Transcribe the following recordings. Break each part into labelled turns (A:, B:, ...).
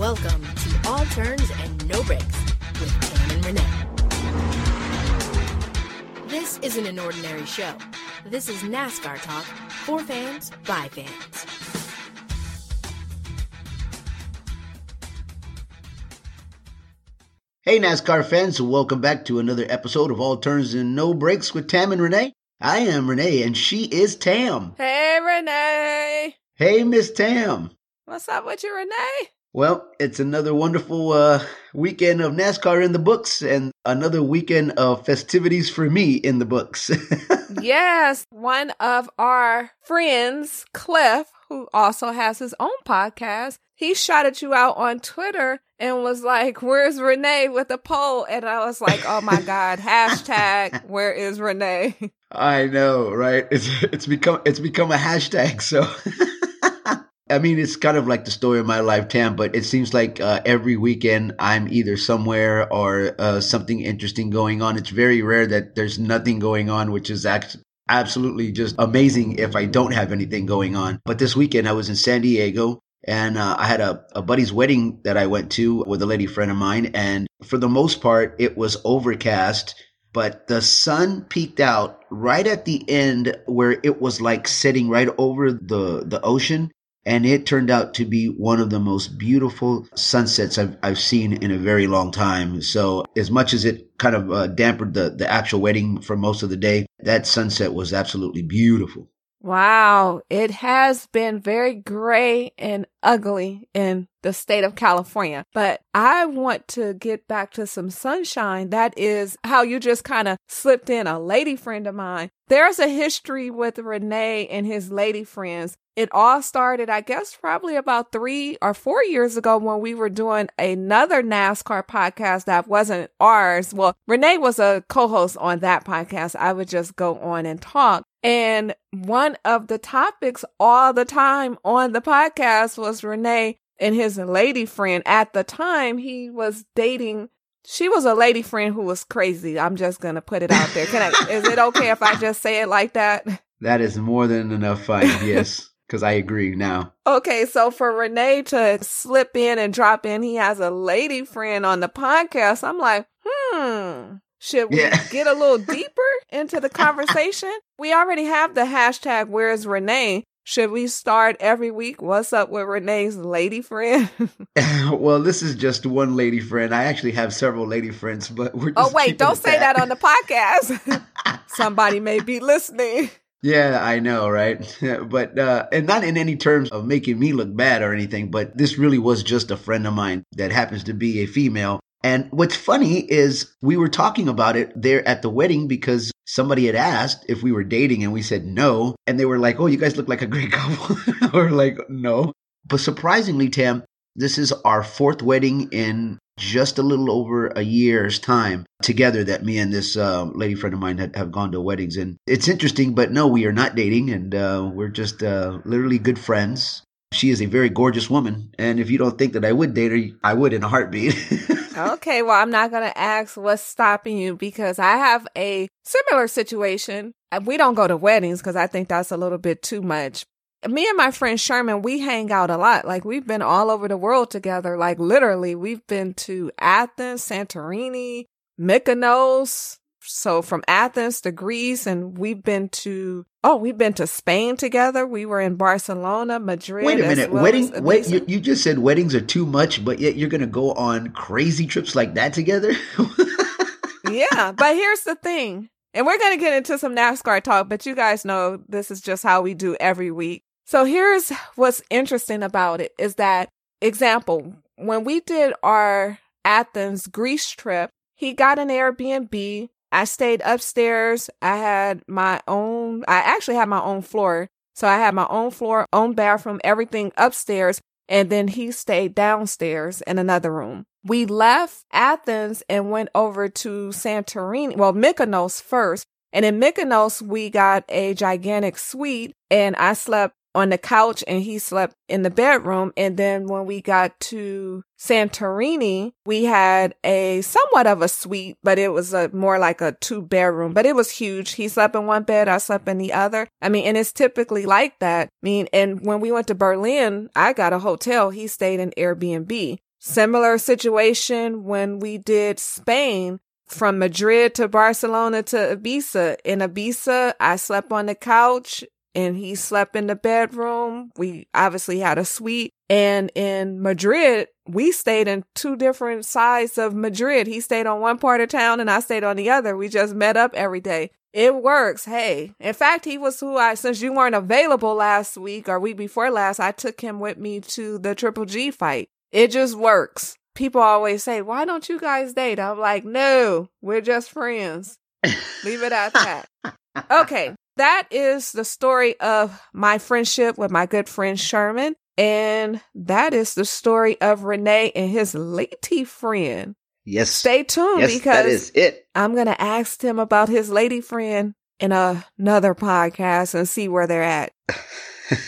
A: Welcome to All Turns and No Breaks with Tam and Renee. This isn't an ordinary show. This is NASCAR talk for fans by fans.
B: Hey, NASCAR fans, welcome back to another episode of All Turns and No Breaks with Tam and Renee. I am Renee, and she is Tam.
C: Hey, Renee.
B: Hey, Miss Tam.
C: What's up with you, Renee?
B: Well, it's another wonderful uh, weekend of NASCAR in the books and another weekend of festivities for me in the books.
C: yes, one of our friends, Cliff, who also has his own podcast, he shouted you out on Twitter and was like, Where's Renee with a poll? And I was like, Oh my God, hashtag where is Renee?
B: I know, right? It's it's become it's become a hashtag. So I mean, it's kind of like the story of my life, Tam, but it seems like uh, every weekend I'm either somewhere or uh, something interesting going on. It's very rare that there's nothing going on, which is act- absolutely just amazing if I don't have anything going on. But this weekend I was in San Diego and uh, I had a, a buddy's wedding that I went to with a lady friend of mine. And for the most part, it was overcast but the sun peeked out right at the end where it was like sitting right over the, the ocean and it turned out to be one of the most beautiful sunsets I've, I've seen in a very long time. So as much as it kind of uh, dampened the, the actual wedding for most of the day, that sunset was absolutely beautiful.
C: Wow, it has been very gray and ugly in the state of California, but I want to get back to some sunshine. That is how you just kind of slipped in a lady friend of mine. There's a history with Renee and his lady friends. It all started, I guess, probably about three or four years ago when we were doing another NASCAR podcast that wasn't ours. Well, Renee was a co-host on that podcast. I would just go on and talk. And one of the topics all the time on the podcast was Renee and his lady friend. At the time, he was dating. She was a lady friend who was crazy. I'm just gonna put it out there. Can I? is it okay if I just say it like that?
B: That is more than enough fine. Yes, because I agree now.
C: Okay, so for Renee to slip in and drop in, he has a lady friend on the podcast. I'm like, hmm. Should we yeah. get a little deeper into the conversation? we already have the hashtag Where's Renee. Should we start every week? What's up with Renee's lady friend?
B: well, this is just one lady friend. I actually have several lady friends, but we're
C: Oh wait, don't say that. that on the podcast. Somebody may be listening.
B: Yeah, I know, right? but uh and not in any terms of making me look bad or anything, but this really was just a friend of mine that happens to be a female and what's funny is we were talking about it there at the wedding because somebody had asked if we were dating and we said no. And they were like, Oh, you guys look like a great couple. or like, no. But surprisingly, Tam, this is our fourth wedding in just a little over a year's time together that me and this uh, lady friend of mine had, have gone to weddings. And it's interesting, but no, we are not dating and uh, we're just uh, literally good friends. She is a very gorgeous woman. And if you don't think that I would date her, I would in a heartbeat.
C: okay, well, I'm not going to ask what's stopping you because I have a similar situation. We don't go to weddings because I think that's a little bit too much. Me and my friend Sherman, we hang out a lot. Like we've been all over the world together. Like literally, we've been to Athens, Santorini, Mykonos, so from Athens to Greece, and we've been to oh, we've been to Spain together. We were in Barcelona, Madrid.
B: Wait a minute, well wedding? Wait, you, you just said weddings are too much, but yet you're going to go on crazy trips like that together?
C: yeah, but here's the thing, and we're going to get into some NASCAR talk, but you guys know this is just how we do every week. So here's what's interesting about it is that example when we did our Athens Greece trip. He got an Airbnb I stayed upstairs. I had my own, I actually had my own floor. So I had my own floor, own bathroom, everything upstairs. And then he stayed downstairs in another room. We left Athens and went over to Santorini, well, Mykonos first. And in Mykonos, we got a gigantic suite and I slept on the couch and he slept in the bedroom. And then when we got to Santorini, we had a somewhat of a suite, but it was a more like a two bedroom, but it was huge. He slept in one bed. I slept in the other. I mean, and it's typically like that. I mean, and when we went to Berlin, I got a hotel. He stayed in Airbnb. Similar situation when we did Spain from Madrid to Barcelona to Ibiza. In Ibiza, I slept on the couch and he slept in the bedroom. We obviously had a suite. And in Madrid, we stayed in two different sides of Madrid. He stayed on one part of town and I stayed on the other. We just met up every day. It works. Hey, in fact, he was who I, since you weren't available last week or week before last, I took him with me to the Triple G fight. It just works. People always say, why don't you guys date? I'm like, no, we're just friends. Leave it at that. Okay. That is the story of my friendship with my good friend Sherman. And that is the story of Renee and his lady friend.
D: Yes.
C: Stay tuned
D: yes,
C: because
D: that is it.
C: I'm going to ask him about his lady friend in a, another podcast and see where they're at.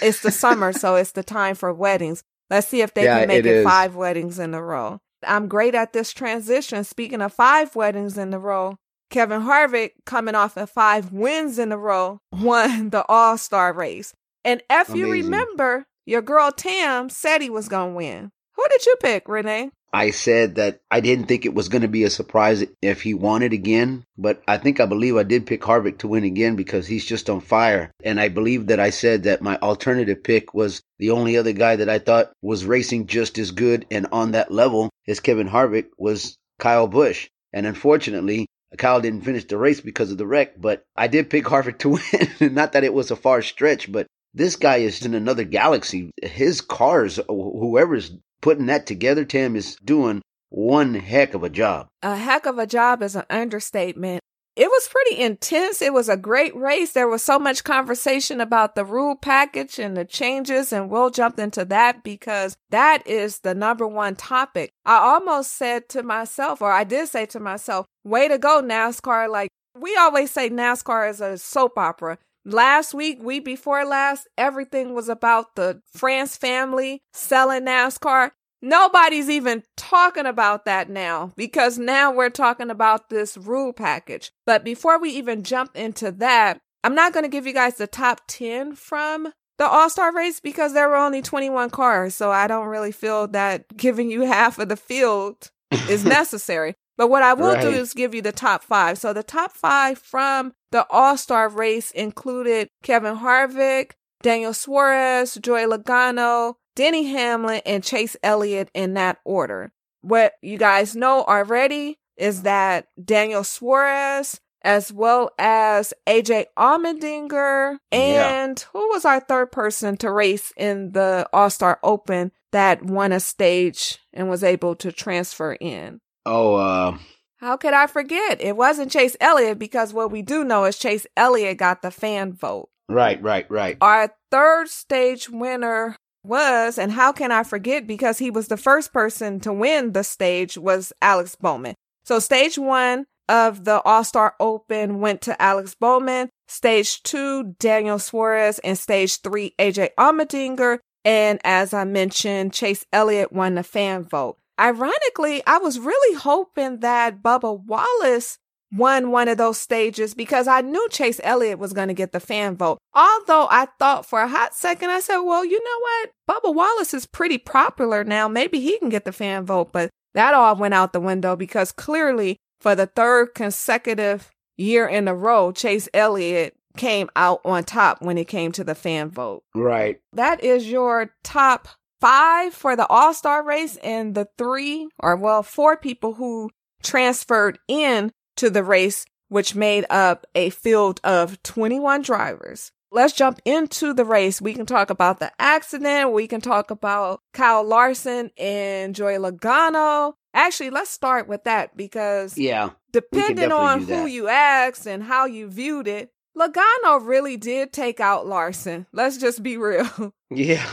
C: it's the summer, so it's the time for weddings. Let's see if they
D: Yeah,
C: can make
D: it
C: it, five weddings in a row. I'm great at this transition. Speaking of five weddings in a row, Kevin Harvick, coming off of five wins in a row, won the All Star race. And if you remember, your girl Tam said he was going to win. Who did you pick, Renee?
D: I said that I didn't think it was going to be a surprise if he won it again, but I think I believe I did pick Harvick to win again because he's just on fire. And I believe that I said that my alternative pick was the only other guy that I thought was racing just as good and on that level as Kevin Harvick was Kyle Busch. And unfortunately, Kyle didn't finish the race because of the wreck, but I did pick Harvick to win. Not that it was a far stretch, but this guy is in another galaxy. His cars, wh- whoever's putting that together, Tim, is doing one heck of a job.
C: a heck of a job is an understatement. It was pretty intense. It was a great race. There was so much conversation about the rule package and the changes, and we'll jump into that because that is the number one topic. I almost said to myself, or I did say to myself, way to go, NASCAR. Like we always say, NASCAR is a soap opera. Last week, week before last, everything was about the France family selling NASCAR. Nobody's even talking about that now because now we're talking about this rule package. But before we even jump into that, I'm not going to give you guys the top 10 from the All Star race because there were only 21 cars. So I don't really feel that giving you half of the field is necessary. But what I will do is give you the top five. So the top five from the All Star race included Kevin Harvick, Daniel Suarez, Joey Logano, Denny Hamlin, and Chase Elliott in that order. What you guys know already is that Daniel Suarez, as well as AJ Allmendinger,
D: Yeah.
C: and who was our third person to race in the All Star Open that won a stage and was able to transfer in?
D: Oh, uh,
C: How could I forget? It wasn't Chase Elliott because what we do know is Chase Elliott got the fan vote.
D: right, right, right.
C: Our third stage winner was, and how can I forget because he was the first person to win the stage was Alex Bowman. So stage one of the All-Star Open went to Alex Bowman, stage two, Daniel Suarez, and stage three, AJ Allmendinger. And as I mentioned, Chase Elliott won the fan vote. Ironically, I was really hoping that Bubba Wallace won one of those stages because I knew Chase Elliott was going to get the fan vote. Although I thought for a hot second, I said, well, you know what? Bubba Wallace is pretty popular now. Maybe he can get the fan vote. But that all went out the window because clearly for the third consecutive year in a row, Chase Elliott came out on top when it came to the fan vote.
D: Right.
C: That is your top five for the All Star race, and the three, or well, four people who transferred in to the race, which made up a field of 21 drivers. Let's jump into the race. We can talk about the accident. We can talk about Kyle Larson and Joey Logano. Actually, let's start with that because
D: Yeah.
C: depending on who you asked and how you viewed it, Logano really did take out Larson. Let's just be real.
D: Yeah.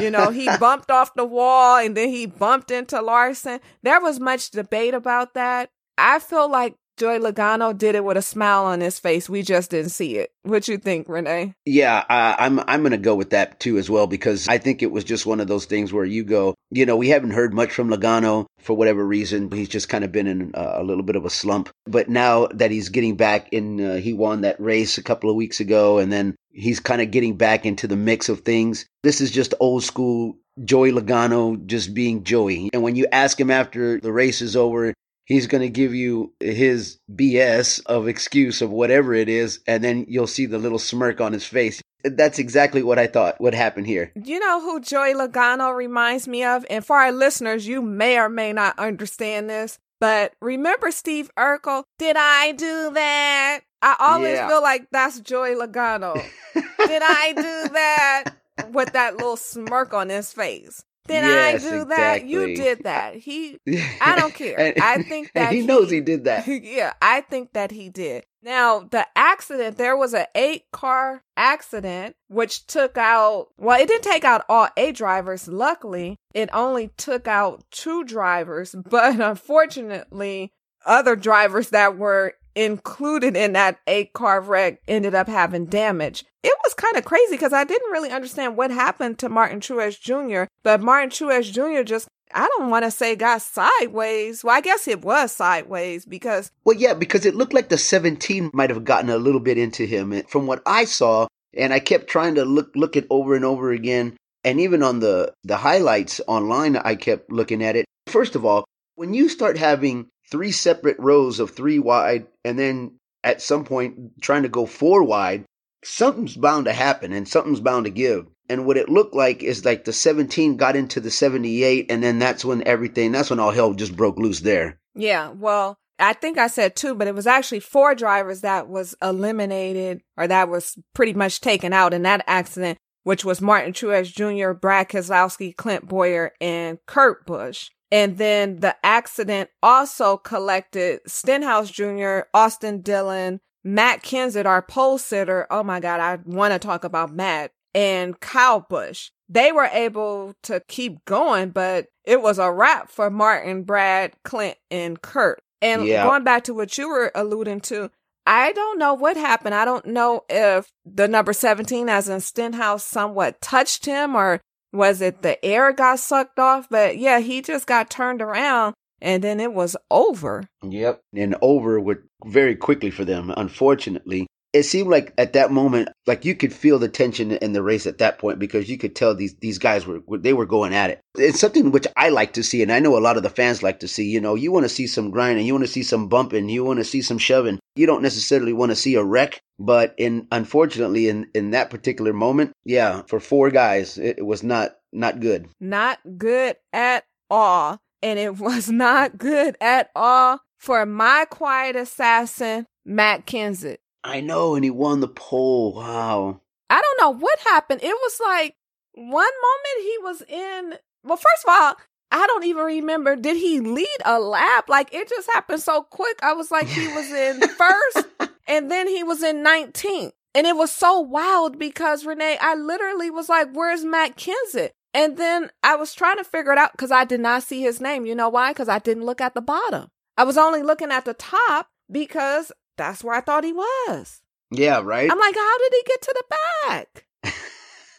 C: you know, he bumped off the wall and then he bumped into Larson. There was much debate about that. I feel like Joey Logano did it with a smile on his face. We just didn't see it. What you think, Renee?
D: Yeah, I, I'm I'm gonna go with that too as well because I think it was just one of those things where you go,
B: You know, we haven't heard much from Logano for whatever reason. He's just kind of been in a, a little bit of a slump. But now that he's getting back in, uh, he won that race a couple of weeks ago, and then he's kind of getting back into the mix of things. This is just old school Joey Logano just being Joey. And when you ask him after the race is over, he's going to give you his BS of excuse of whatever it is, and then you'll see the little smirk on his face. That's exactly what I thought would happen here.
C: You know who Joey Logano reminds me of? And for our listeners, you may or may not understand this, but remember Steve Urkel? Did I do that? I always
B: Yeah.
C: feel like that's Joey Logano. Did I do that? With that little smirk on his face. Did
B: Yes,
C: I do that? You did that. He I don't care.
B: And-
C: I think that
B: he knows he did that.
C: yeah, I think that he did. Now, the accident, there was an eight car accident, which took out, well, it didn't take out all eight drivers. Luckily, it only took out two drivers, but unfortunately, other drivers that were included in that eight car wreck ended up having damage. It was kind of crazy because I didn't really understand what happened to Martin Truex Jr., but Martin Truex Jr. just I don't want to say got sideways. Well, I guess it was sideways because
B: Well, yeah, because it looked like the 17 might have gotten a little bit into him. From what I saw, and I kept trying to look look it over and over again, and even on the the highlights online, I kept looking at it. First of all, when you start having three separate rows of three wide, and then at some point trying to go four wide, something's bound to happen, and something's bound to give. And what it looked like is like the 17 got into the 78, and then that's when everything, that's when all hell just broke loose there.
C: yeah, well, I think I said two, but it was actually four drivers that was eliminated or that was pretty much taken out in that accident, which was Martin Truex Jr., Brad Keselowski, Clint Bowyer, and Kurt Busch. And then the accident also collected Stenhouse Jr., Austin Dillon, Matt Kenseth, our pole sitter. Oh my God, I want to talk about Matt and Kyle Busch. They were able to keep going, but it was a wrap for Martin, Brad, Clint, and Kurt. And
B: Yeah.
C: going back to what you were alluding to, I don't know what happened. I don't know if the number 17, as in Stenhouse, somewhat touched him or was it the air got sucked off? But yeah, he just got turned around and then it was over.
B: Yep. And over with very quickly for them, unfortunately. It seemed like at that moment, like you could feel the tension in the race at that point because you could tell these these guys were they were going at it. It's something which I like to see, and I know a lot of the fans like to see. You know, you want to see some grinding, you want to see some bumping, you want to see some shoving. You don't necessarily want to see a wreck, but in unfortunately in in that particular moment, yeah, for four guys, it, it was not not good.
C: Not good at all. And it was not good at all for my quiet assassin, Matt Kenseth.
B: I know, and he won the pole. Wow.
C: I don't know what happened. It was like one moment he was in. Well, first of all, I don't even remember. Did he lead a lap? Like it just happened so quick. I was like, he was in first and then he was in 19th. And it was so wild because Renee, I literally was like, where's Matt Kenseth? And then I was trying to figure it out because I did not see his name. You know why? Because I didn't look at the bottom. I was only looking at the top because that's where I thought he was.
B: Yeah, right.
C: I'm like, how did he get to the back?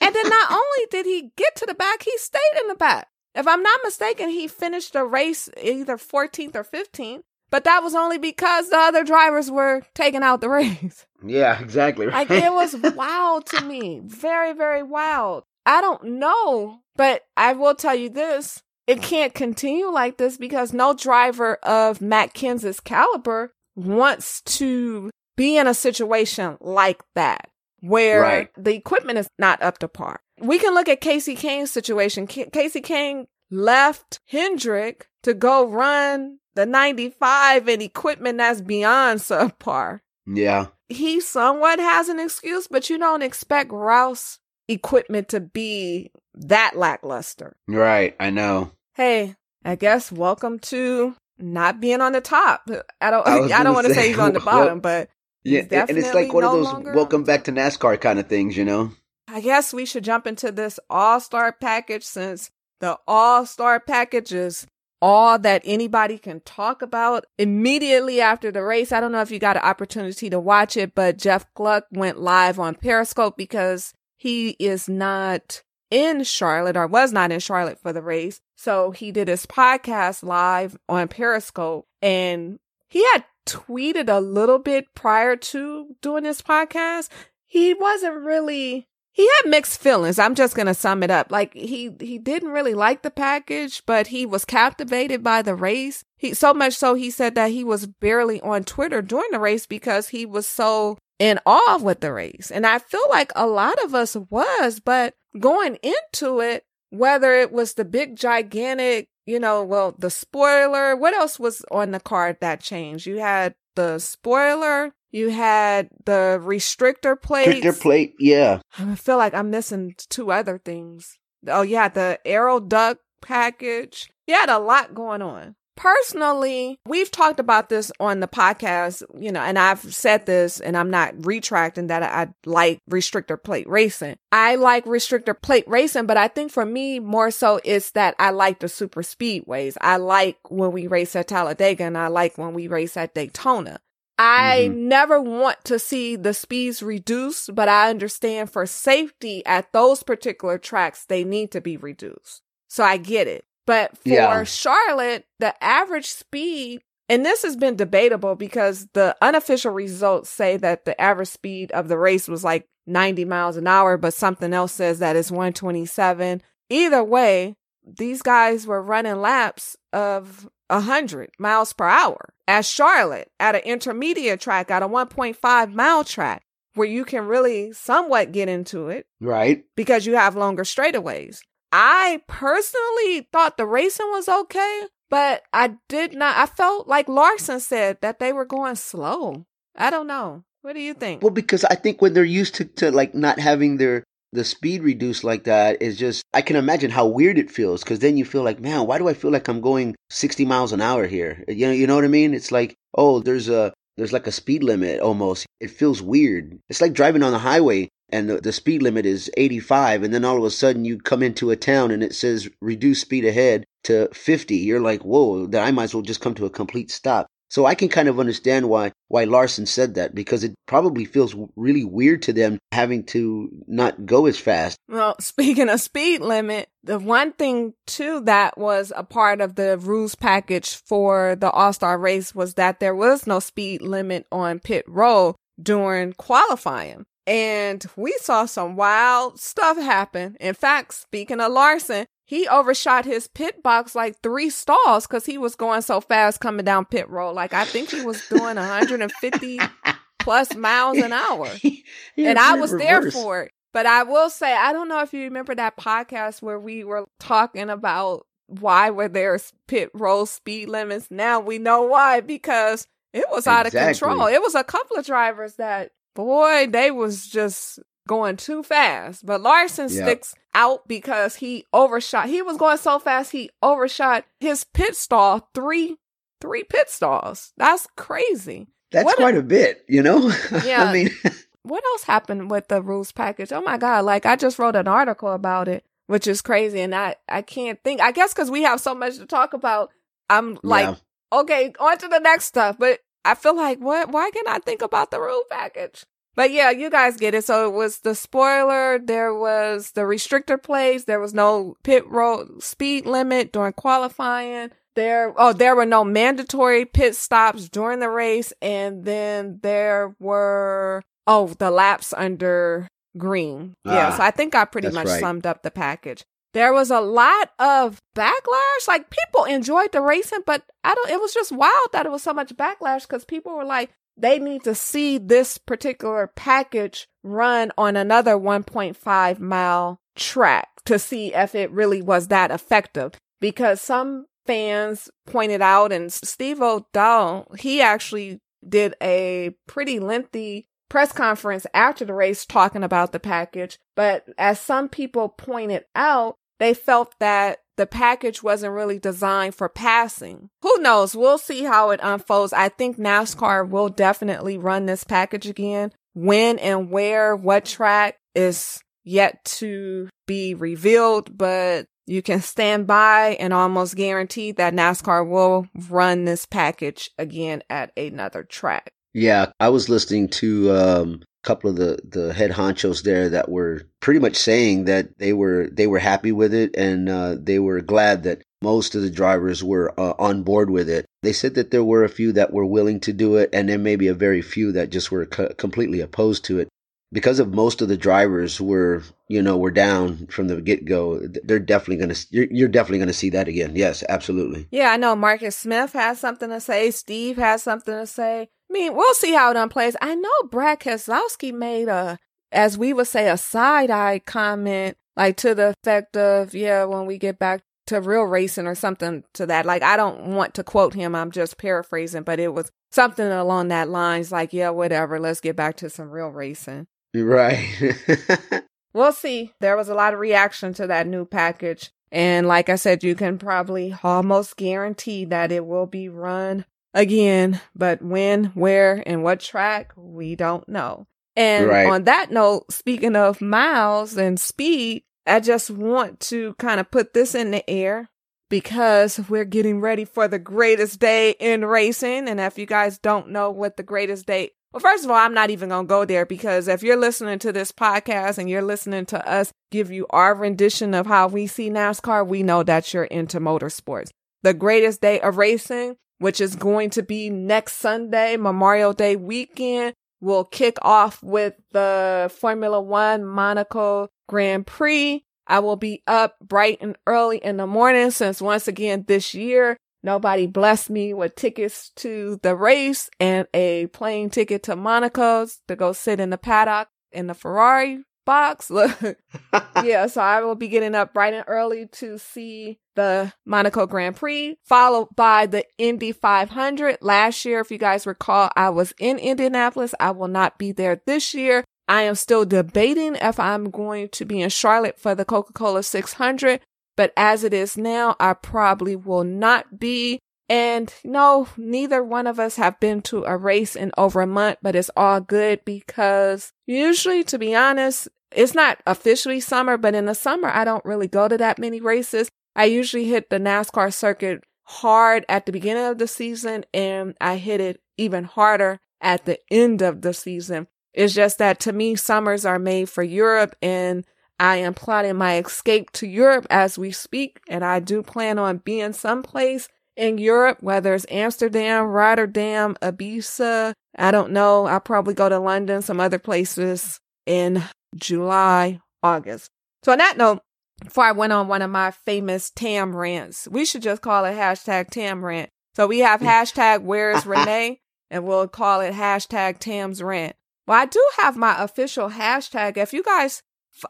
C: and then not only did he get to the back, he stayed in the back. If I'm not mistaken, he finished the race either 14th or 15th, but that was only because the other drivers were taking out the race.
B: yeah, exactly.
C: Like it was wild to me. Very, very wild. I don't know, but I will tell you this. It can't continue like this because no driver of Matt Kenseth's caliber wants to be in a situation like that where
B: Right.
C: the equipment is not up to par. We can look at Kasey Kahne's situation. Ca- Kasey Kahne left Hendrick to go run the 95 and equipment that's beyond subpar
B: yeah.
C: he somewhat has an excuse, but you don't expect Roush equipment to be that lackluster.
B: Right. I know.
C: Hey, I guess welcome to not being on the top. I don't
B: I
C: I, don't want to
B: say,
C: he's on the
B: well-
C: bottom, but
B: Yeah, and it's like one of those
C: longer
B: welcome back to NASCAR kind of things, you know?
C: I guess we should jump into this all-star package since the all-star package is all that anybody can talk about immediately after the race. I don't know if you got an opportunity to watch it, but Jeff Gluck went live on Periscope because he is not in Charlotte or was not in Charlotte for the race. So he did his podcast live on Periscope and he had tweeted a little bit prior to doing this podcast. He wasn't really he had mixed feelings. I'm just going to sum it up. Like he he didn't really like the package, but he was captivated by the race. He so much so he said that he was barely on Twitter during the race because he was so in awe with the race. And I feel like a lot of us was, but going into it, whether it was the big gigantic, you know, well, the spoiler, what else was on the card that changed? You had the spoiler, you had the restrictor plate.
D: Restrictor plate, yeah.
C: I feel like I'm missing two other things. Oh yeah, the aero duct package. You had a lot going on. Personally, we've talked about this on the podcast, you know, and I've said this and I'm not retracting that I like restrictor plate racing. I like restrictor plate racing, but I think for me more so it's that I like the super speedways. I like when we race at Talladega and I like when we race at Daytona. I mm-hmm. never want to see the speeds reduced, but I understand for safety at those particular tracks, they need to be reduced. So I get it. But for yeah. Charlotte, the average speed, and this has been debatable because the unofficial results say that the average speed of the race was like 90 miles an hour, but something else says that it's 127. Either way, these guys were running laps of 100 miles per hour at Charlotte at an intermediate track, at a 1.5 mile track where you can really somewhat get into it.
D: Right.
C: Because you have longer straightaways. I personally thought the racing was okay, but I did not. I felt like Larson said that they were going slow. I don't know. What do you think?
D: Well, because I think when they're used to, to like not having their the speed reduced like that is just I can imagine how weird it feels because then you feel like man why do I feel like I'm going 60 miles an hour here you know you know what I mean it's like oh there's a there's like a speed limit almost. It feels weird. It's like driving on the highway and the, the speed limit is 85 and then all of a sudden you come into a town and it says reduce speed ahead to 50 you're like whoa then i might as well just come to a complete stop so i can kind of understand why why larson said that because it probably feels really weird to them having to not go as fast
C: well speaking of speed limit the one thing too that was a part of the rules package for the all-star race was that there was no speed limit on pit road during qualifying and we saw some wild stuff happen. In fact, speaking of Larson, he overshot his pit box like three stalls because he was going so fast coming down pit road. Like I think he was doing 150 plus miles an hour. and I was there for it. But I will say, I don't know if you remember that podcast where we were talking about why were there pit road speed limits. Now we know why because it was out exactly. of control. It was a couple of drivers that boy, they was just going too fast. But Larson yep. sticks out because he overshot. He was going so fast he overshot his pit stall three three pit stalls. That's crazy.
D: That's what quite a, a, bit, you know?
C: Yeah. I mean what else happened with the rules package? Oh my god, like I just wrote an article about it, which is crazy and I I can't think. I guess cuz we have so much to talk about. I'm like yeah. okay, on to the next stuff, but I feel like what why can't I think about the rule package? But yeah, you guys get it. So it was the spoiler, there was the restrictor plates, there was no pit road speed limit during qualifying. There oh, there were no mandatory pit stops during the race, and then there were oh, the laps under green. Ah, yeah, so I think I pretty much right. summed up the package there was a lot of backlash. Like people enjoyed the racing, but I don't, it was just wild that it was so much backlash because people were like, they need to see this particular package run on another 1.5 mile track to see if it really was that effective. Because some fans pointed out, and Steve O'Donnell, he actually did a pretty lengthy press conference after the race talking about the package. But as some people pointed out, they felt that the package wasn't really designed for passing. Who knows? We'll see how it unfolds. I think NASCAR will definitely run this package again. When and where, what track is yet to be revealed, but you can stand by and almost guarantee that NASCAR will run this package again at another track.
D: Yeah, I was listening to um,
B: couple of the the head honchos there that were pretty much saying that they were they were happy with it and uh, they were glad that most of the drivers were uh, on board with it. They said that there were a few that were willing to do it, and there may be a very few that just were co- completely opposed to it. Because of most of the drivers were, you know, were down from the get go. They're definitely to, you're, you're definitely to see that again. Yes, absolutely.
C: Yeah, I know Marcus Smith has something to say. Steve has something to say. I mean, we'll see how it unplays. I know Brad Keselowski made a, as we would say, a side eye comment, like to the effect of, yeah, when we get back to real racing or something to that. Like, I don't want to quote him. I'm just paraphrasing, but it was something along that lines, like, yeah, whatever. Let's get back to some real racing.
B: Right.
C: we'll see. There was a lot of reaction to that new package. And like I said, you can probably almost guarantee that it will be run again, but when, where, and what track, we don't know. And right. on that note, speaking of miles and speed, I just want to kind of put this in the air because we're getting ready for the greatest day in racing. And if you guys don't know what the greatest day, well, first of all, I'm not even going to go there because if you're listening to this podcast and you're listening to us give you our rendition of how we see NASCAR, we know that you're into motorsports. The greatest day of racing which is going to be next Sunday, Memorial Day weekend. We'll kick off with the Formula One Monaco Grand Prix. I will be up bright and early in the morning since once again this year, nobody blessed me with tickets to the race and a plane ticket to Monaco's to go sit in the paddock in the Ferrari box. Look, yeah, so I will be getting up bright and early to see the Monaco Grand Prix, followed by the Indy 500. Last year, if you guys recall, I was in Indianapolis. I will not be there this year. I am still debating if I'm going to be in Charlotte for the Coca-Cola 600, but as it is now, I probably will not be. And no, neither one of us have been to a race in over a month, but it's all good because usually, to be honest, it's not officially summer, but in the summer, I don't really go to that many races. I usually hit the NASCAR circuit hard at the beginning of the season and I hit it even harder at the end of the season. It's just that to me, summers are made for Europe and I am plotting my escape to Europe as we speak. And I do plan on being someplace in Europe, whether it's Amsterdam, Rotterdam, Ibiza. I don't know. I'll probably go to London, some other places in July, August. So on that note, before I went on one of my famous Tam rants, we should just call it hashtag Tam rant. So we have hashtag where's Renee and we'll call it hashtag Tam's rant. Well, I do have my official hashtag. If you guys,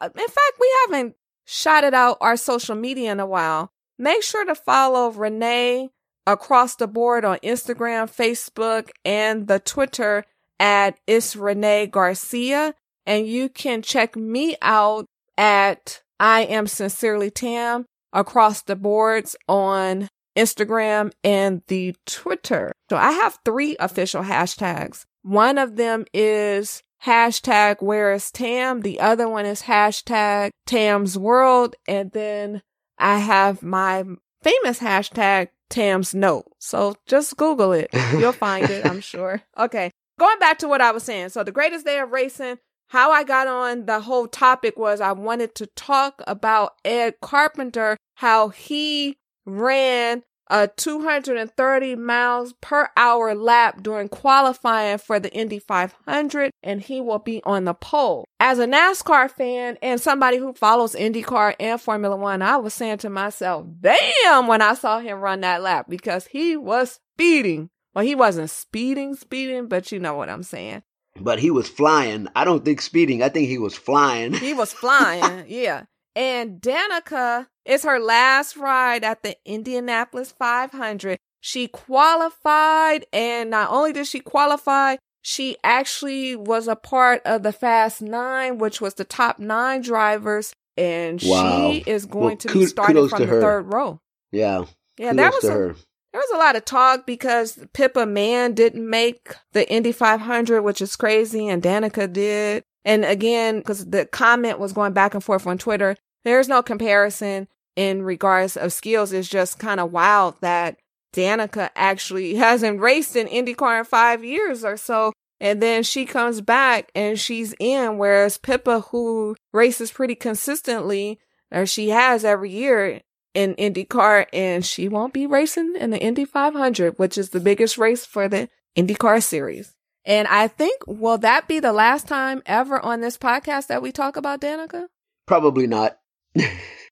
C: in fact, we haven't shouted out our social media in a while. Make sure to follow Renee across the board on Instagram, Facebook, and the Twitter at It's Renee Garcia. And you can check me out at I am sincerely Tam across the boards on Instagram and the Twitter. So I have three official hashtags. One of them is hashtag where is Tam. The other one is hashtag Tam's world. And then I have my famous hashtag Tam's note. So just Google it. You'll find it, I'm sure. Okay. Going back to what I was saying. So the greatest day of racing, how I got on the whole topic was I wanted to talk about Ed Carpenter, how he ran a 230 miles per hour lap during qualifying for the Indy 500, and he will be on the pole. As a NASCAR fan and somebody who follows IndyCar and Formula One, I was saying to myself, damn, when I saw him run that lap because he was speeding. Well, he wasn't speeding, speeding, but you know what I'm saying.
B: But he was flying. I don't think speeding. I think he was flying.
C: He was flying. yeah. And Danica is her last ride at the Indianapolis 500. She qualified, and not only did she qualify, she actually was a part of the Fast Nine, which was the top nine drivers, and wow. she is going well, to be starting from the her. third row.
B: Yeah.
C: Yeah, that was a, her. there was a lot of talk because Pippa Mann didn't make the Indy 500, which is crazy, and Danica did. And again, because the comment was going back and forth on Twitter, there's no comparison in regards of skills. It's just kind of wild that Danica actually hasn't raced in IndyCar in five years or so. And then she comes back and she's in, whereas Pippa, who races pretty consistently, or she has every year in IndyCar, and she won't be racing in the Indy 500, which is the biggest race for the IndyCar series. And I think, will that be the last time ever on this podcast that we talk about Danica?
B: Probably not.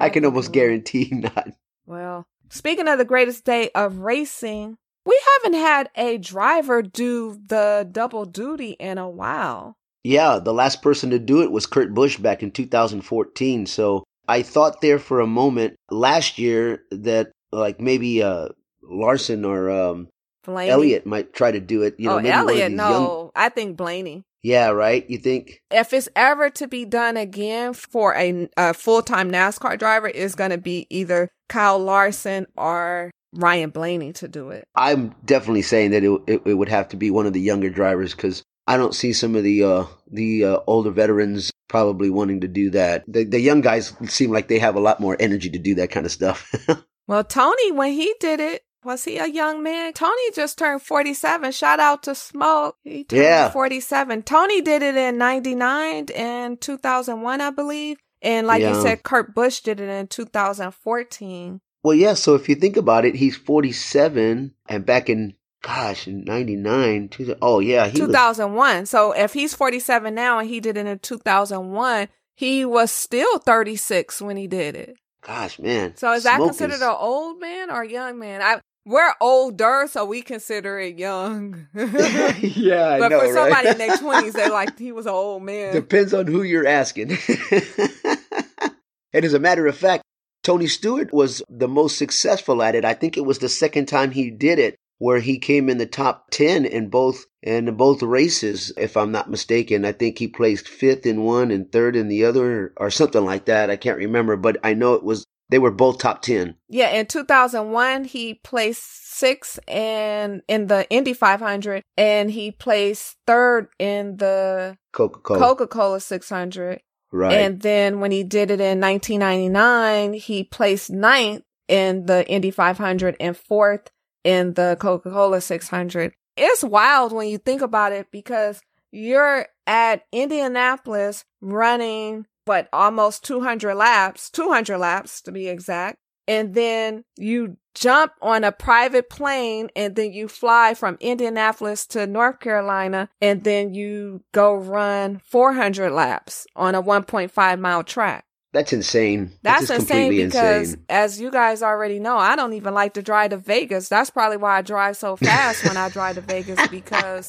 B: I can almost guarantee not.
C: Well, speaking of the greatest day of racing, we haven't had a driver do the double duty in a while.
B: Yeah, the last person to do it was Kurt Busch back in 2014. So I thought there for a moment last year that like maybe uh Larson or um
C: Blaney.
B: Elliott might try to do it. You know,
C: oh,
B: maybe one of
C: Elliott, no.
B: young-
C: I think Blaney.
B: Yeah, right. You think?
C: If it's ever to be done again for a, a full time NASCAR driver, it's going to be either Kyle Larson or Ryan Blaney to do it.
B: I'm definitely saying that it it, it would have to be one of the younger drivers because I don't see some of the uh the uh, older veterans probably wanting to do that. The the young guys seem like they have a lot more energy to do that kind of stuff.
C: Well, Tony, when he did it, was he a young man? Tony just turned 47. Shout out to Smoke. He turned
B: Yeah.
C: 47. Tony did it in 99 and 2001, I believe. And like you said, Kurt Busch did it in 2014.
B: well, yeah. So if you think about it, he's 47, and back in gosh in '99, two- oh yeah, he was
C: 2001. So if he's 47 now and he did it in 2001, he was still 36 when he did it.
B: gosh man.
C: So is that
B: Smoke
C: considered
B: is-
C: an old man or a young man? I we're older, so we consider it young.
B: yeah, I
C: but
B: know,
C: for somebody
B: right?
C: in their twenties, they're like he was an old man.
B: Depends on who you're asking. and as a matter of fact, Tony Stewart was the most successful at it. I think it was the second time he did it where he came in the top 10 in both in both races if I'm not mistaken. I think he placed 5th in one and 3rd in the other or something like that. I can't remember, but I know it was they were both top 10.
C: yeah, in two thousand one, he placed sixth in in the Indy five hundred, and he placed third in the
B: Coca-Cola.
C: Coca Cola six hundred.
B: right.
C: And then when he did it in 1999, he placed ninth in the Indy 500 and fourth in the Coca Cola 600. It's wild when you think about it because you're at Indianapolis running, what, almost 200 laps, 200 laps to be exact. And then you jump on a private plane and then you fly from Indianapolis to North Carolina and then you go run 400 laps on a 1.5 mile track.
B: That's insane.
C: That's insane because,
B: insane.
C: as you guys already know, I don't even like to drive to Vegas. That's probably why I drive so fast when I drive to Vegas because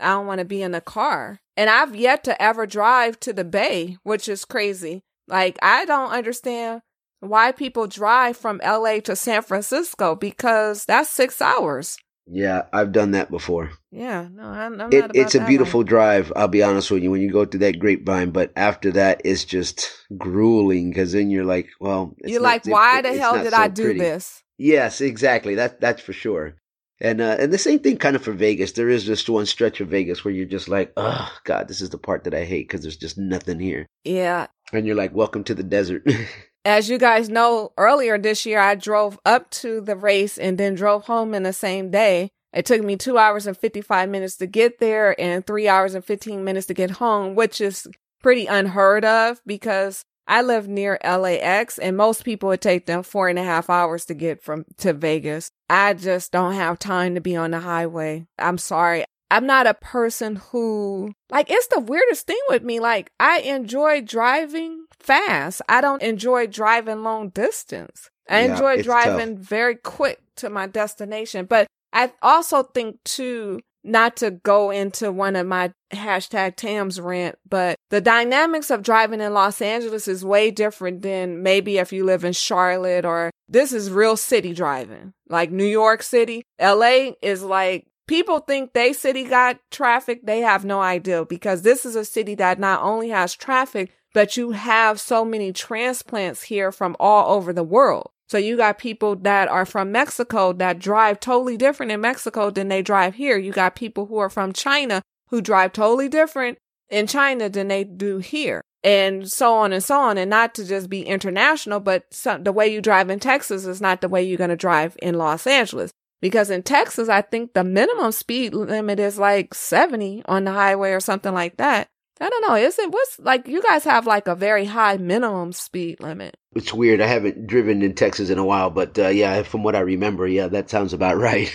C: I don't want to be in the car. And I've yet to ever drive to the Bay, which is crazy. Like, I don't understand why people drive from LA to San Francisco because that's six hours.
B: Yeah, I've done that before.
C: Yeah, no, I'm, I'm not
B: It, it's a beautiful
C: life.
B: drive. I'll be honest with you. When you go through that grapevine, but after that, it's just grueling because then you're like, well, it's
C: You're
B: not-
C: like, why
B: it-
C: the hell did
B: so
C: I do
B: pretty."
C: this?
B: Yes, exactly. That that's for sure. And uh, and the same thing kind of for Vegas. There is just one stretch of Vegas where you're just like, oh God, this is the part that I hate because there's just nothing here.
C: Yeah,
B: And you're like, welcome to the desert.
C: as you guys know, earlier this year, I drove up to the race and then drove home in the same day. It took me two hours and 55 minutes to get there and three hours and 15 minutes to get home, which is pretty unheard of because I live near LAX and most people would take them four and a half hours to get from to Vegas. I just don't have time to be on the highway. I'm sorry. I'm not a person who like it's the weirdest thing with me. Like I enjoy driving fast. I don't enjoy driving long distance. I
B: Yeah,
C: enjoy driving very quick to my destination. But I also think too, not to go into one of my hashtag Tams rant, but the dynamics of driving in Los Angeles is way different than maybe if you live in Charlotte or this is real city driving. Like New York City, LA is like people think they city got traffic. They have no idea because this is a city that not only has traffic, but you have so many transplants here from all over the world. So you got people that are from Mexico that drive totally different in Mexico than they drive here. You got people who are from China who drive totally different in China than they do here. And so on and so on. And not to just be international, but some, the way you drive in Texas is not the way you're going to drive in Los Angeles. Because in Texas, I think the minimum speed limit is like 70 on the highway or something like that. I don't know. Is it what's like you guys have like a very high minimum speed limit?
B: It's weird. I haven't driven in Texas in a while, but uh, yeah, from what I remember, yeah, that sounds about right.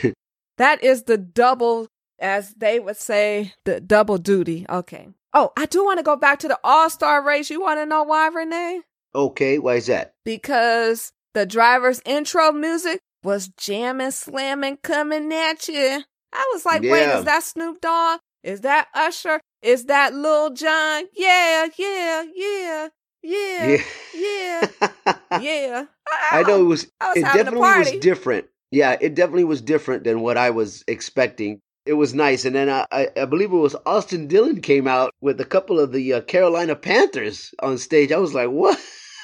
C: that is the double, as they would say, the double duty. Okay. Oh, I do want to go back to the All Star race. You want to know why, Renee?
B: Okay, why is that?
C: Because the driver's intro music was jamming, slamming, coming at you. I was like, yeah. wait, is that Snoop Dogg? Is that Usher? Is that Lil Jon? Yeah, yeah, yeah, yeah, yeah, yeah. yeah.
B: I, I, know it was. was it definitely was different. Yeah, it definitely was different than what I was expecting. It was nice, and then I, I, I believe it was Austin Dillon came out with a couple of the uh, Carolina Panthers on stage. I was like, what?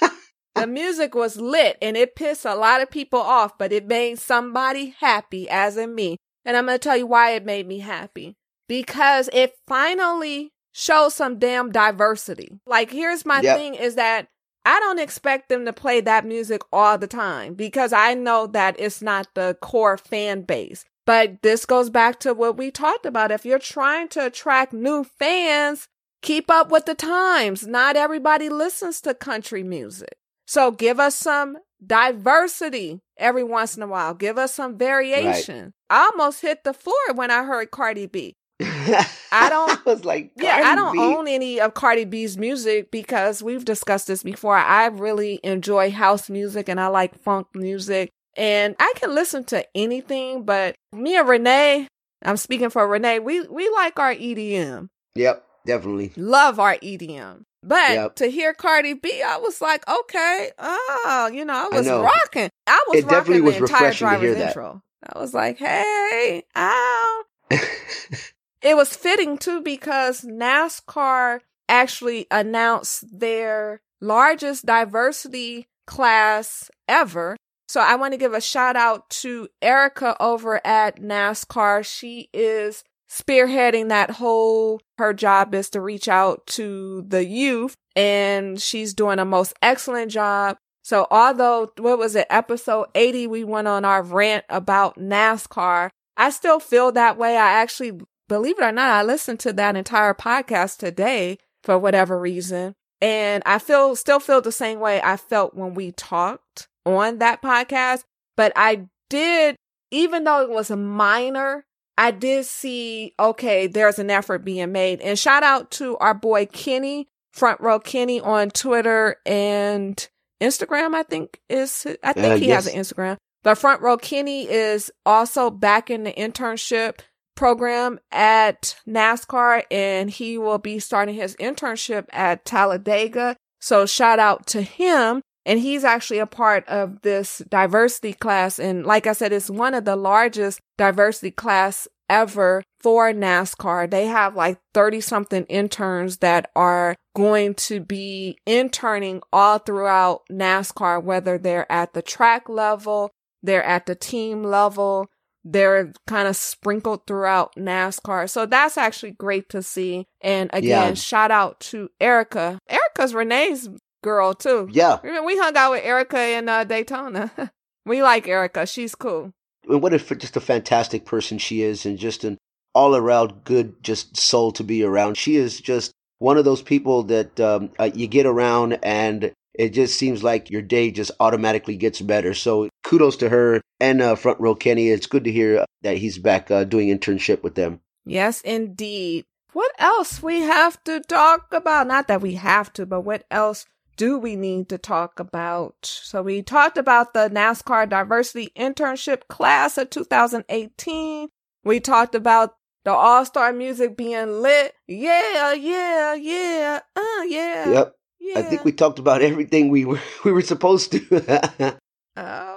C: the music was lit and it pissed a lot of people off, but it made somebody happy, as in me. And I'm going to tell you why it made me happy. Because it finally shows some damn diversity. Like, here's my yep. thing is that I don't expect them to play that music all the time because I know that it's not the core fan base. But this goes back to what we talked about. If you're trying to attract new fans, keep up with the times. Not everybody listens to country music. So give us some diversity every once in a while. Give us some variation. Right. I almost hit the floor when I heard Cardi B. I don't
B: I was like Cardi
C: Yeah, I don't
B: B?
C: own any of Cardi B's music because we've discussed this before. I really enjoy house music and I like funk music. And I can listen to anything, but me and Renee, I'm speaking for Renee, we we like our EDM.
B: Yep, definitely.
C: Love our EDM. But yep. to hear Cardi B, I was like, okay, oh, you know, I was I rocking. I was it rocking the entire driver's intro. I was like, hey, ow. it was fitting too because NASCAR actually announced their largest diversity class ever. So I want to give a shout out to Erica over at NASCAR. She is spearheading that whole her job is to reach out to the youth and she's doing a most excellent job. So although what was it episode 80 we went on our rant about NASCAR, I still feel that way. I actually believe it or not, I listened to that entire podcast today for whatever reason. And I feel still feel the same way I felt when we talked on that podcast, but I did even though it was a minor I did see, okay, there's an effort being made. And shout out to our boy Kenny, Front Row Kenny on Twitter and Instagram, I think is, I think uh, he yes. has an Instagram. But Front Row Kenny is also back in the internship program at NASCAR and he will be starting his internship at Talladega. So shout out to him. And he's actually a part of this diversity class. And like I said, it's one of the largest diversity class ever for NASCAR. They have like 30 something interns that are going to be interning all throughout NASCAR, whether they're at the track level, they're at the team level, they're kind of sprinkled throughout NASCAR. So that's actually great to see. And again, yeah. shout out to Erica. Erica's Renee's girl too.
B: Yeah.
C: We hung out with Erica in uh, Daytona. we like Erica. She's cool.
B: And what a just a fantastic person she is, and just an all around good, just soul to be around. She is just one of those people that um, uh, you get around, and it just seems like your day just automatically gets better. So kudos to her and uh, Front Row Kenny. It's good to hear that he's back uh, doing internship with them.
C: Yes, indeed. What else we have to talk about? Not that we have to, but what else do we need to talk about? So we talked about the NASCAR diversity internship class of 2018. We talked about the all star music being lit. Yeah, yeah, yeah, uh, yeah.
B: Yep. Yeah. I think we talked about everything we were we were supposed
C: to. oh.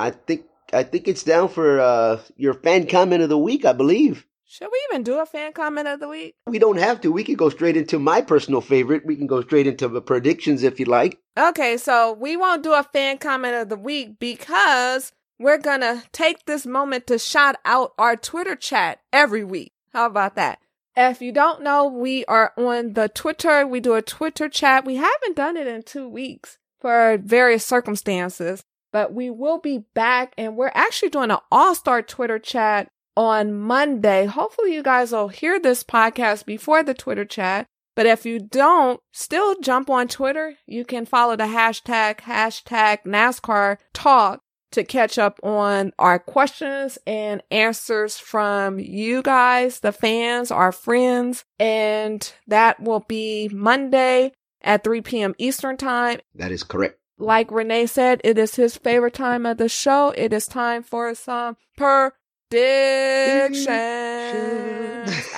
B: I think I think it's down for uh, your fan comment of the week. I believe.
C: Should we even do a fan comment of the week?
B: We don't have to. We can go straight into my personal favorite. We can go straight into the predictions if you like.
C: Okay, so we won't do a fan comment of the week because we're going to take this moment to shout out our Twitter chat every week. How about that? If you don't know, we are on the Twitter. We do a Twitter chat. We haven't done it in two weeks for various circumstances. But we will be back and we're actually doing an all star Twitter chat on Monday. Hopefully, you guys will hear this podcast before the Twitter chat. But if you don't, still jump on Twitter. You can follow the hashtag, hashtag NASCAR talk to catch up on our questions and answers from you guys, the fans, our friends. And that will be Monday at 3 p.m. Eastern Time.
B: That is correct.
C: Like Renee said, it is his favorite time of the show. It is time for some predictions.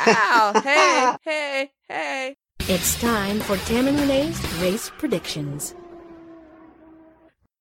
C: Ow, hey, hey, hey.
A: It's time for Tam and Renee's race predictions.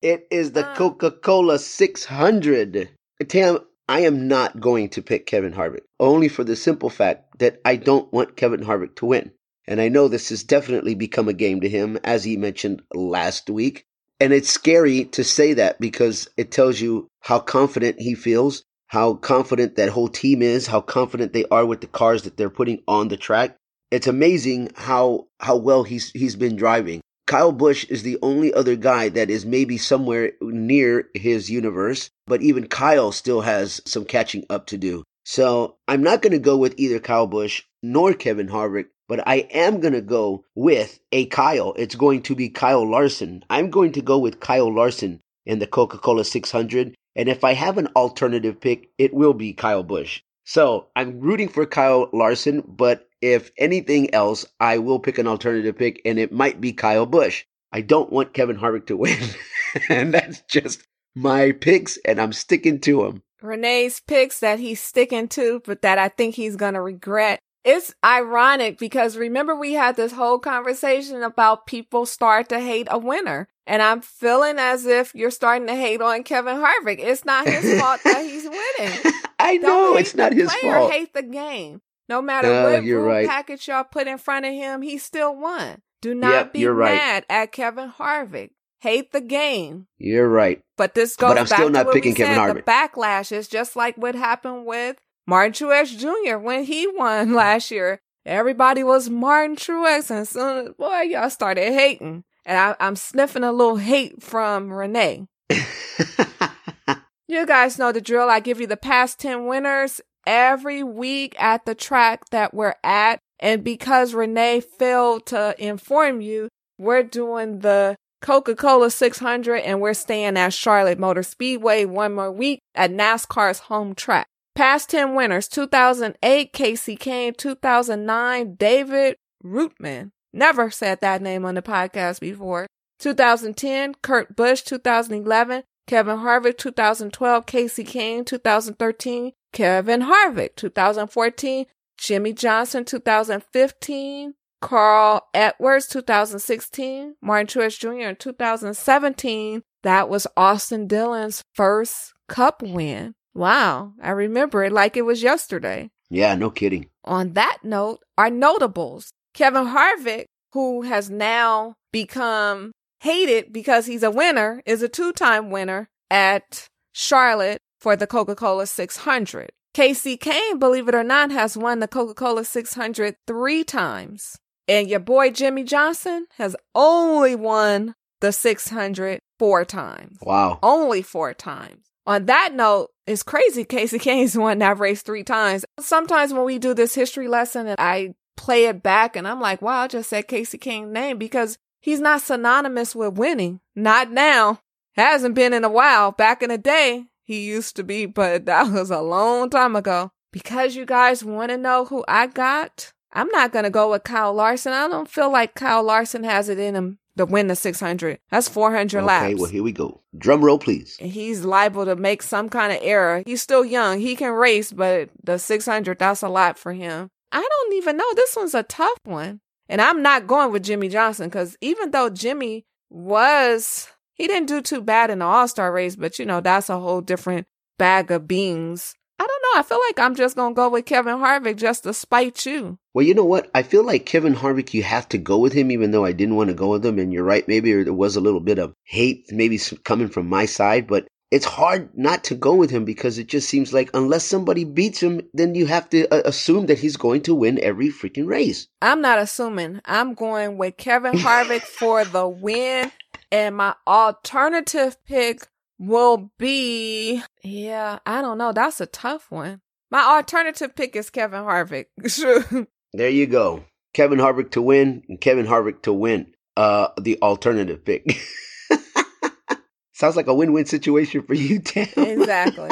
B: It is the. Coca Cola 600. Tam, I am not going to pick Kevin Harvick, only for the simple fact that I don't want Kevin Harvick to win. And I know this has definitely become a game to him, as he mentioned last week. And it's scary to say that because it tells you how confident he feels, how confident that whole team is, how confident they are with the cars that they're putting on the track. It's amazing how how well he's he's been driving. Kyle Busch is the only other guy that is maybe somewhere near his universe, but even Kyle still has some catching up to do. So I'm not going to go with either Kyle Busch nor Kevin Harvick, but I am going to go with a Kyle. It's going to be Kyle Larson. I'm going to go with Kyle Larson in the Coca Cola 600. And if I have an alternative pick, it will be Kyle Busch. So I'm rooting for Kyle Larson, but if anything else, I will pick an alternative pick, and it might be Kyle Busch. I don't want Kevin Harvick to win, and that's just my picks, and I'm sticking to them.
C: Renee's picks that he's sticking to, but that I think he's going to regret. It's ironic because remember we had this whole conversation about people start to hate a winner. And I'm feeling as if you're starting to hate on Kevin Harvick. It's not his fault that he's winning.
B: I
C: Don't
B: know it's not his
C: player,
B: fault.
C: Hate the game. No matter
B: No,
C: what rule
B: right.
C: package y'all put in front of him, he still won. Do not
B: Yep,
C: be
B: you're right.
C: mad at Kevin Harvick. Hate the game.
B: You're right.
C: But this goes
B: But I'm
C: back
B: still
C: to what
B: picking
C: we
B: Kevin
C: said,
B: Harvick.
C: The backlash is just like what happened with Martin Truex Jr. when he won last year. Everybody was Martin Truex, and soon as boy, y'all started hating. And I, I'm sniffing a little hate from Renee. You guys know the drill. I give you the past 10 winners every week at the track that we're at. And because Renee failed to inform you, we're doing the Coca Cola 600 and we're staying at Charlotte Motor Speedway one more week at NASCAR's home track. Past 10 winners 2008, Kasey Kahne, 2009, David Reutimann. Never said that name on the podcast before. 2010, Kurt Busch, 2011, Kevin Harvick, 2012, Kasey Kahne, 2013, Kevin Harvick, 2014, Jimmie Johnson, 2015, Carl Edwards, 2016, Martin Truex Jr. in 2017. That was Austin Dillon's first cup win. Wow, I remember it like it was yesterday.
B: yeah, no kidding.
C: On that note, our notables. Kevin Harvick, who has now become hated because he's a winner, is a two time winner at Charlotte for the Coca Cola 600. Kasey Kahne, believe it or not, has won the Coca Cola 600 three times. And your boy Jimmie Johnson has only won the 600 four times.
B: Wow.
C: Only four times. On that note, it's crazy. Kasey Kahne's won that race three times. Sometimes when we do this history lesson and I play it back and I'm like, wow, I just said Kasey Kahne's name because he's not synonymous with winning. Not now. Hasn't been in a while. Back in the day, he used to be, but that was a long time ago. Because you guys want to know who I got, I'm not going to go with Kyle Larson. I don't feel like Kyle Larson has it in him to win the 600. That's 400
B: Okay,
C: laps
B: well, here we go. Drum roll, please.
C: and he's liable to make some kind of error. He's still young. He can race, but the 600, that's a lot for him. I don't even know. This one's a tough one. And I'm not going with Jimmie Johnson because even though Jimmie was, he didn't do too bad in the All Star race, but you know, that's a whole different bag of beans. I don't know. I feel like I'm just going to go with Kevin Harvick just to spite you.
B: Well, you know what? I feel like Kevin Harvick, you have to go with him, even though I didn't want to go with him. And you're right. Maybe there was a little bit of hate, maybe coming from my side, but it's hard not to go with him because it just seems like unless somebody beats him, then you have to uh, assume that he's going to win every freaking race.
C: I'm not assuming. I'm going with Kevin Harvick for the win. And my alternative pick will be, yeah, I don't know. That's a tough one. My alternative pick is Kevin Harvick.
B: there you go. Kevin Harvick to win and Kevin Harvick to win. Uh, the alternative pick. Sounds like a win-win situation for you, Tam.
C: Exactly.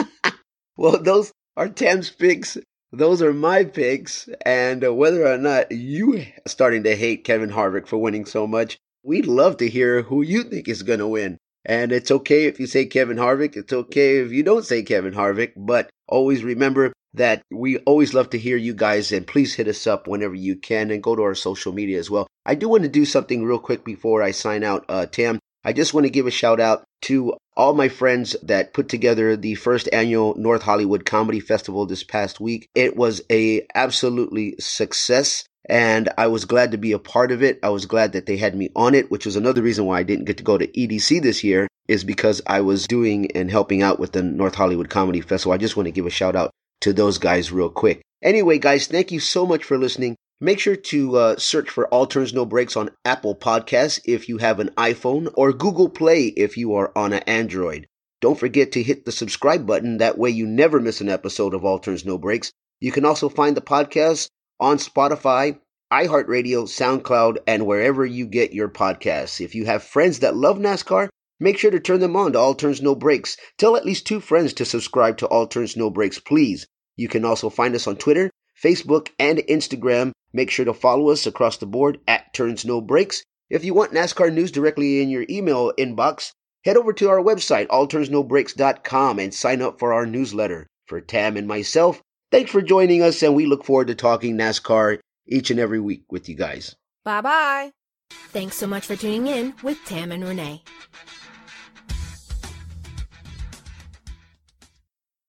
B: well, those are Tam's picks. Those are my picks. And uh, whether or not you starting to hate Kevin Harvick for winning so much, we'd love to hear who you think is going to win. And it's okay if you say Kevin Harvick. It's okay if you don't say Kevin Harvick. But always remember that we always love to hear you guys and please hit us up whenever you can and go to our social media as well. I do want to do something real quick before I sign out, uh, Tam. I just want to give a shout out to all my friends that put together the first annual North Hollywood Comedy Festival this past week. It was a absolutely success and I was glad to be a part of it. I was glad that they had me on it, which was another reason why I didn't get to go to EDC this year is because I was doing and helping out with the North Hollywood Comedy Festival. I just want to give a shout out to those guys real quick. Anyway, guys, thank you so much for listening. Make sure to uh, search for All Turns No Brakes on Apple Podcasts if you have an iPhone or Google Play if you are on an Android. Don't forget to hit the subscribe button. That way you never miss an episode of All Turns No Brakes. You can also find the podcast on Spotify, iHeartRadio, SoundCloud, and wherever you get your podcasts. If you have friends that love NASCAR, make sure to turn them on to All Turns No Brakes. Tell at least two friends to subscribe to All Turns No Brakes, please. You can also find us on Twitter, Facebook, and Instagram. Make sure to follow us across the board at Turns No Brakes. If you want NASCAR news directly in your email inbox, head over to our website, allturnsnobrakes.com, and sign up for our newsletter. For Tam and myself, thanks for joining us, and we look forward to talking NASCAR each and every week with you guys.
C: Bye bye.
A: Thanks so much for tuning in with Tam and Renee.